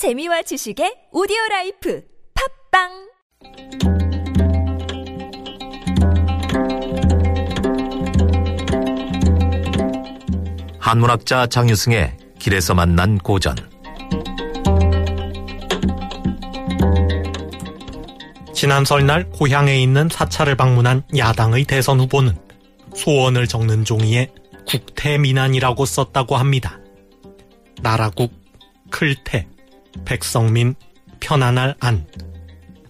재미와 지식의 오디오 라이프 팟빵! 한문학자 장유승의 길에서 만난 고전. 지난 설날 고향에 있는 사찰을 방문한 야당의 대선 후보는 소원을 적는 종이에 국태민안이라고 썼다고 합니다. 나라국, 클태, 백성민, 편안할 안.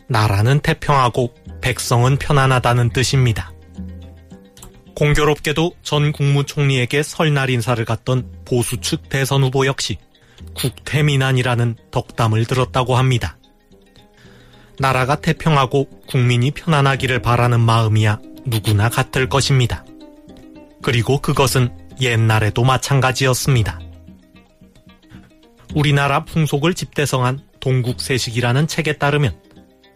나라는 태평하고 백성은 편안하다는 뜻입니다. 공교롭게도 전 국무총리에게 설날 인사를 갔던 보수 측 대선 후보 역시 국태민안이라는 덕담을 들었다고 합니다. 나라가 태평하고 국민이 편안하기를 바라는 마음이야 누구나 같을 것입니다. 그리고 그것은 옛날에도 마찬가지였습니다. 우리나라 풍속을 집대성한 동국세식이라는 책에 따르면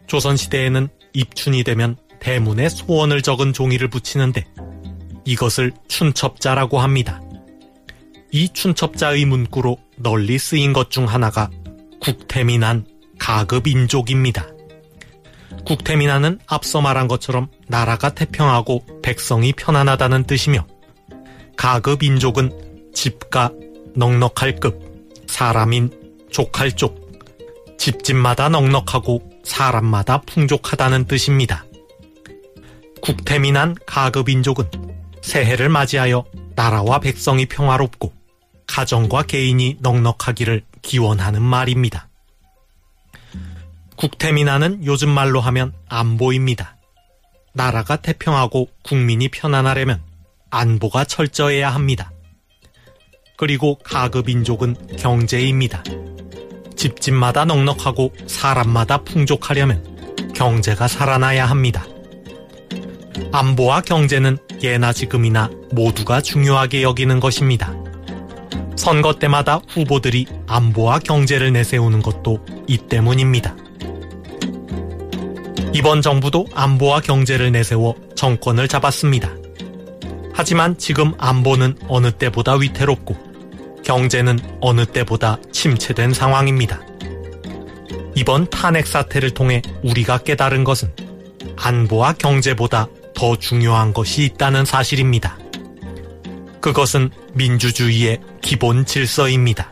조선시대에는 입춘이 되면 대문에 소원을 적은 종이를 붙이는데 이것을 춘첩자라고 합니다. 이 춘첩자의 문구로 널리 쓰인 것 중 하나가 국태민한 가급인족입니다. 국태민안은 앞서 말한 것처럼 나라가 태평하고 백성이 편안하다는 뜻이며 가급인족은 집가 넉넉할 급, 사람인 족할 족, 집집마다 넉넉하고 사람마다 풍족하다는 뜻입니다. 국태민한 가급인족은 새해를 맞이하여 나라와 백성이 평화롭고 가정과 개인이 넉넉하기를 기원하는 말입니다. 국태민안은 요즘 말로 하면 안보입니다. 나라가 태평하고 국민이 편안하려면 안보가 철저해야 합니다. 그리고 가급인족은 경제입니다. 집집마다 넉넉하고 사람마다 풍족하려면 경제가 살아나야 합니다. 안보와 경제는 예나 지금이나 모두가 중요하게 여기는 것입니다. 선거 때마다 후보들이 안보와 경제를 내세우는 것도 이 때문입니다. 이번 정부도 안보와 경제를 내세워 정권을 잡았습니다. 하지만 지금 안보는 어느 때보다 위태롭고 경제는 어느 때보다 침체된 상황입니다. 이번 탄핵 사태를 통해 우리가 깨달은 것은 안보와 경제보다 더 중요한 것이 있다는 사실입니다. 그것은 민주주의의 기본 질서입니다.